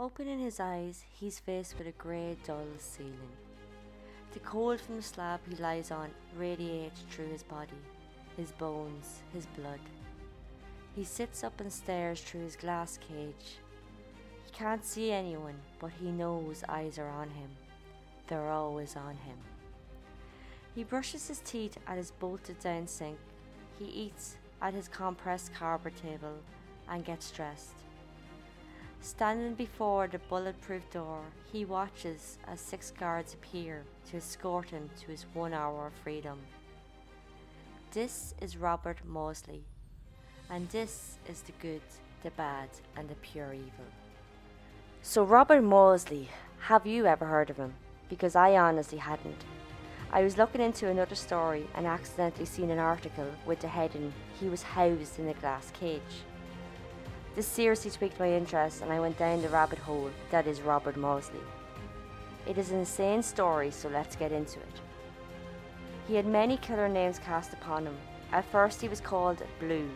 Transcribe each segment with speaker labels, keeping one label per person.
Speaker 1: Opening his eyes, he's faced with a grey, dull ceiling. The cold from the slab he lies on radiates through his body, his bones, his blood. He sits up and stares through his glass cage. He can't see anyone, but he knows eyes are on him. They're always on him. He brushes his teeth at his bolted down sink. He eats at his compressed cardboard table and gets dressed. Standing before the bulletproof door, he watches as six guards appear to escort him to his one hour of freedom. This is Robert Maudsley, and this is the good, the bad, and the pure evil. So, Robert Maudsley, have you ever heard of him? Because I honestly hadn't. I was looking into another story and accidentally seen an article with the heading, He was housed in a glass cage. This seriously piqued my interest, and I went down the rabbit hole that is Robert Maudsley. It is an insane story, so let's get into it. He had many killer names cast upon him. At first, he was called Blue.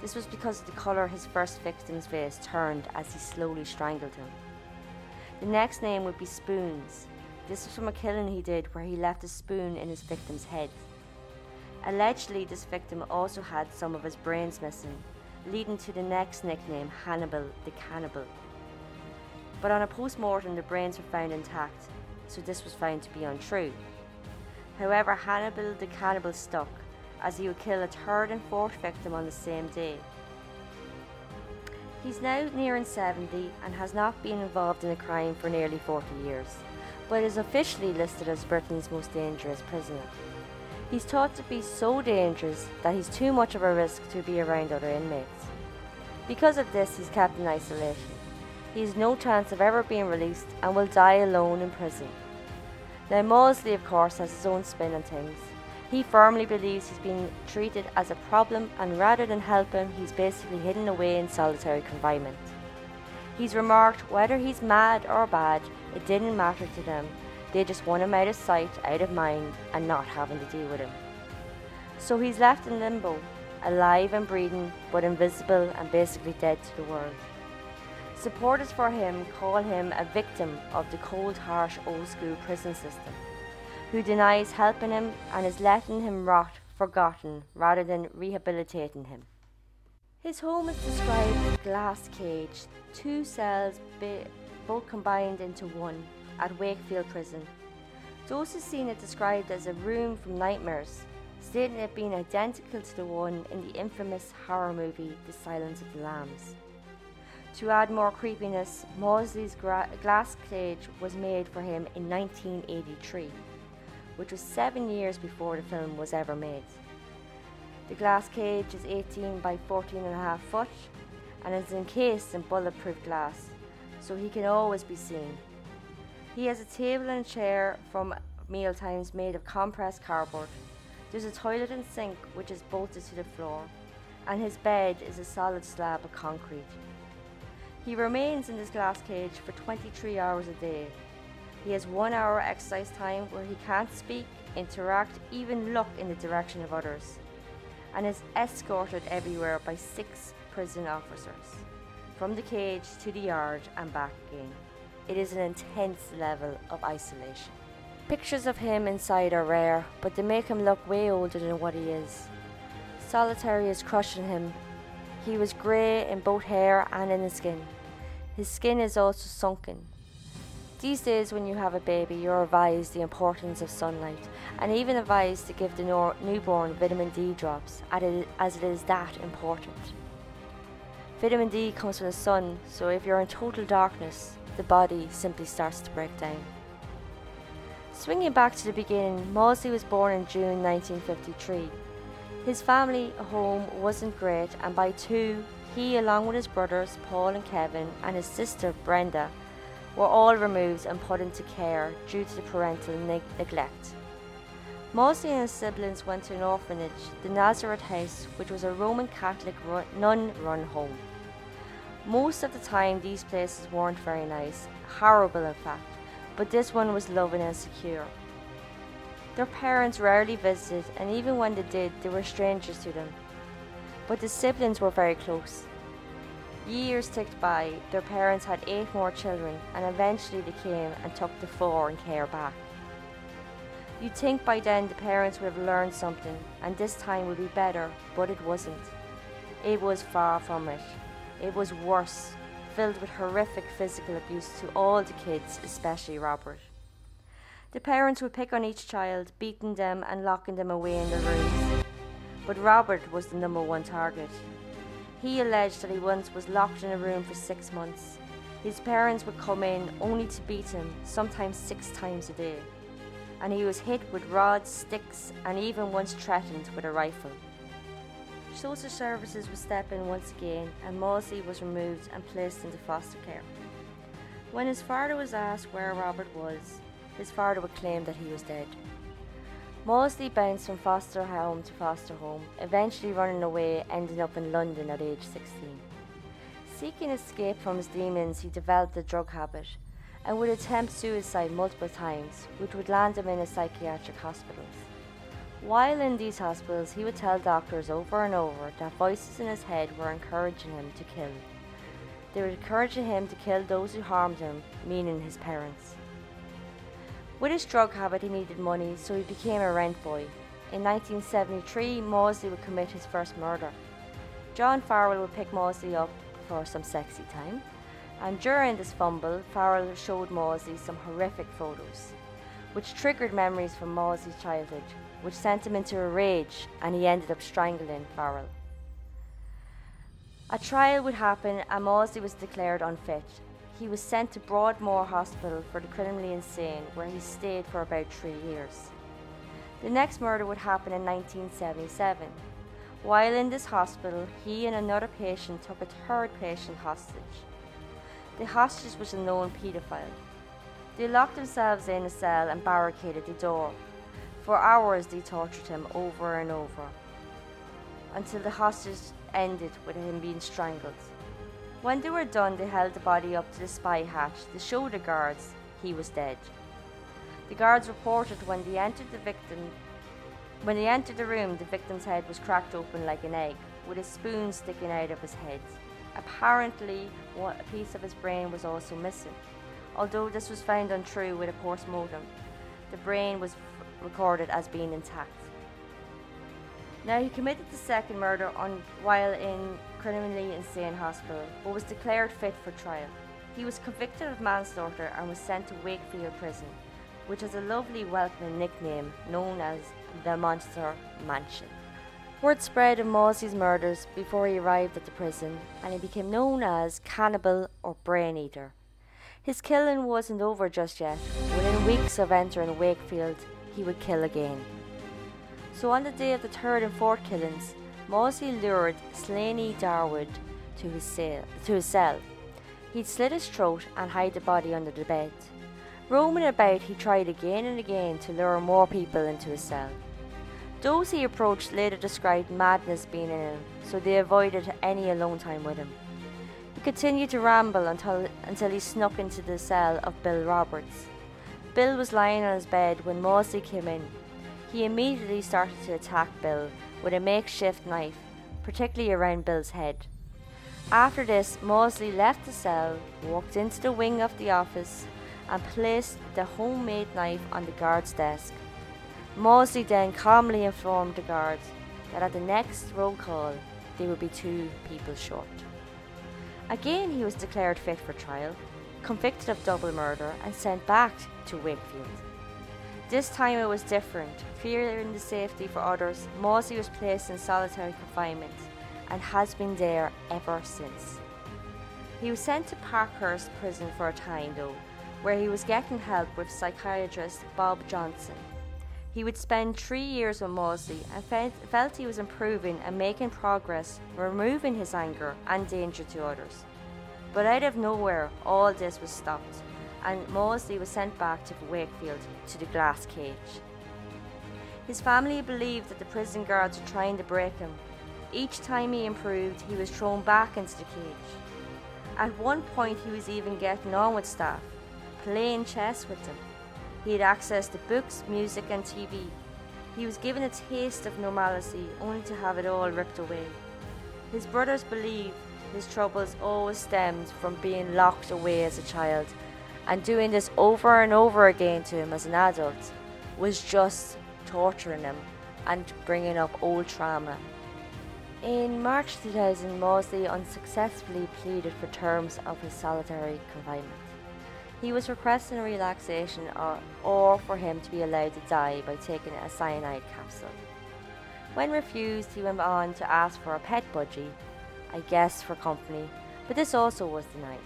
Speaker 1: This was because of the colour his first victim's face turned as he slowly strangled him. The next name would be Spoons. This was from a killing he did where he left a spoon in his victim's head. Allegedly, this victim also had some of his brains missing, leading to the next nickname, Hannibal the Cannibal. But on a post mortem, the brains were found intact, so this was found to be untrue. However, Hannibal the Cannibal stuck, as he would kill a third and fourth victim on the same day. He's now nearing 70 and has not been involved in a crime for nearly 40 years, but is officially listed as Britain's most dangerous prisoner. He's thought to be so dangerous that he's too much of a risk to be around other inmates. Because of this, he's kept in isolation. He has no chance of ever being released and will die alone in prison. Now, Maudsley, of course, has his own spin on things. He firmly believes he's being treated as a problem, and rather than help him, he's basically hidden away in solitary confinement. He's remarked whether he's mad or bad, it didn't matter to them, they just want him out of sight, out of mind, and not having to deal with him. So he's left in limbo, alive and breathing, but invisible and basically dead to the world. Supporters for him call him a victim of the cold, harsh, old school prison system, who denies helping him and is letting him rot forgotten rather than rehabilitating him. His home is described as a glass cage, two cells both combined into one, at Wakefield Prison. Those who seen it described as a room from nightmares, stating it being identical to the one in the infamous horror movie The Silence of the Lambs. To add more creepiness, Maudsley's gra- glass cage was made for him in 1983, which was seven years before the film was ever made. The glass cage is 18 by 14 and a half foot and is encased in bulletproof glass, so he can always be seen. He has a table and chair from mealtimes made of compressed cardboard. There's a toilet and sink which is bolted to the floor, and his bed is a solid slab of concrete. He remains in this glass cage for 23 hours a day. He has one hour exercise time where he can't speak, interact, even look in the direction of others, and is escorted everywhere by six prison officers, from the cage to the yard and back again. It is an intense level of isolation. Pictures of him inside are rare, but they make him look way older than what he is. Solitary is crushing him. He was grey in both hair and in his skin. His skin is also sunken. These days, when you have a baby, you're advised the importance of sunlight and even advised to give the newborn vitamin D drops, as it is that important. Vitamin D comes from the sun, so if you're in total darkness, the body simply starts to break down. Swinging back to the beginning, Maudsley was born in June 1953. His family home wasn't great, and by two, he, along with his brothers Paul and Kevin, and his sister Brenda, were all removed and put into care due to parental ne- neglect. Maudsley and his siblings went to an orphanage, the Nazareth House, which was a Roman Catholic nun run home. Most of the time, these places weren't very nice, horrible in fact, but this one was loving and secure. Their parents rarely visited, and even when they did, they were strangers to them. But the siblings were very close. Years ticked by, their parents had eight more children, and eventually they came and took the four in care back. You'd think by then the parents would have learned something, and this time would be better, but it wasn't. It was far from it. It was worse, filled with horrific physical abuse to all the kids, especially Robert. The parents would pick on each child, beating them and locking them away in their rooms. But Robert was the number one target. He alleged that he once was locked in a room for six months. His parents would come in only to beat him, sometimes six times a day. And he was hit with rods, sticks, and even once threatened with a rifle. Social services would step in once again, and Maudsley was removed and placed into foster care. When his father was asked where Robert was, his father would claim that he was dead. Maudsley bounced from foster home to foster home, eventually running away, ending up in London at age 16. Seeking escape from his demons, he developed a drug habit and would attempt suicide multiple times, which would land him in a psychiatric hospitals. While in these hospitals, he would tell doctors over and over that voices in his head were encouraging him to kill. They were encouraging him to kill those who harmed him, meaning his parents. With his drug habit, he needed money, so he became a rent boy. In 1973, Maudsley would commit his first murder. John Farrell would pick Maudsley up for some sexy time, and during this fumble, Farrell showed Maudsley some horrific photos, which triggered memories from Maudsley's childhood, which sent him into a rage, and he ended up strangling Farrell. A trial would happen, and Maudsley was declared unfit, he was sent to Broadmoor Hospital for the criminally insane, where he stayed for about three years. The next murder would happen in 1977. While in this hospital, he and another patient took a third patient hostage. The hostage was a known paedophile. They locked themselves in a cell and barricaded the door. For hours, they tortured him over and over until the hostage ended with him being strangled. When they were done, they held the body up to the spy hatch to show the guards he was dead. The guards reported when they entered the victim when they entered the room, the victim's head was cracked open like an egg, with a spoon sticking out of his head. Apparently, a piece of his brain was also missing. Although this was found untrue with a post mortem, the brain was recorded as being intact. Now, he committed the second murder on, while in criminally insane hospital, but was declared fit for trial. He was convicted of manslaughter and was sent to Wakefield Prison, which has a lovely welcoming nickname known as the Monster Mansion. Word spread of Maudsley's murders before he arrived at the prison, and he became known as Cannibal or Brain Eater. His killing wasn't over just yet. Within weeks of entering Wakefield, he would kill again. So on the day of the third and fourth killings, Maudsley lured Salney Darwood to his, cell, to his cell. He'd slit his throat and hide the body under the bed. Roaming about, he tried again and again to lure more people into his cell. Those he approached later described madness being in him, so they avoided any alone time with him. Continued to ramble until, until he snuck into the cell of Bill Roberts. Bill was lying on his bed when Maudsley came in. He immediately started to attack Bill with a makeshift knife, particularly around Bill's head. After this, Maudsley left the cell, walked into the wing of the office, and placed the homemade knife on the guard's desk. Maudsley then calmly informed the guards that at the next roll call they would be two people short. Again, he was declared fit for trial, convicted of double murder, and sent back to Wakefield. This time it was different. Fearing the safety for others, Maudsley was placed in solitary confinement and has been there ever since. He was sent to Parkhurst prison for a time though, where he was getting help with psychiatrist Bob Johnson. He would spend three years with Maudsley and felt he was improving and making progress, removing his anger and danger to others. But out of nowhere, all this was stopped and Maudsley was sent back to Wakefield to the glass cage. His family believed that the prison guards were trying to break him. Each time he improved, he was thrown back into the cage. At one point, he was even getting on with staff, playing chess with them. He had access to books, music, and TV. He was given a taste of normalcy only to have it all ripped away. His brothers believe his troubles always stemmed from being locked away as a child, and doing this over and over again to him as an adult was just torturing him and bringing up old trauma. In March 2000, Maudsley unsuccessfully pleaded for terms of his solitary confinement. He was requesting a relaxation or, or for him to be allowed to die by taking a cyanide capsule. When refused, he went on to ask for a pet budgie, I guess for company, but this also was denied.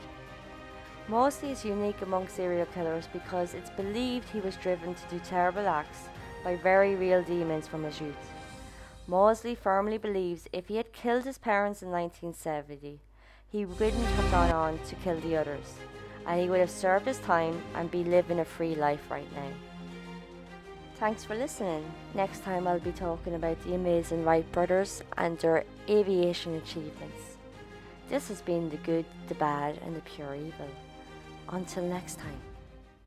Speaker 1: Maudsley is unique among serial killers because it's believed he was driven to do terrible acts by very real demons from his youth. Maudsley firmly believes if he had killed his parents in 1970, he wouldn't have gone on to kill the others, and he would have served his time and be living a free life right now. Thanks for listening. Next time I'll be talking about the amazing Wright brothers and their aviation achievements. This has been the good, the bad, and the pure evil. Until next time.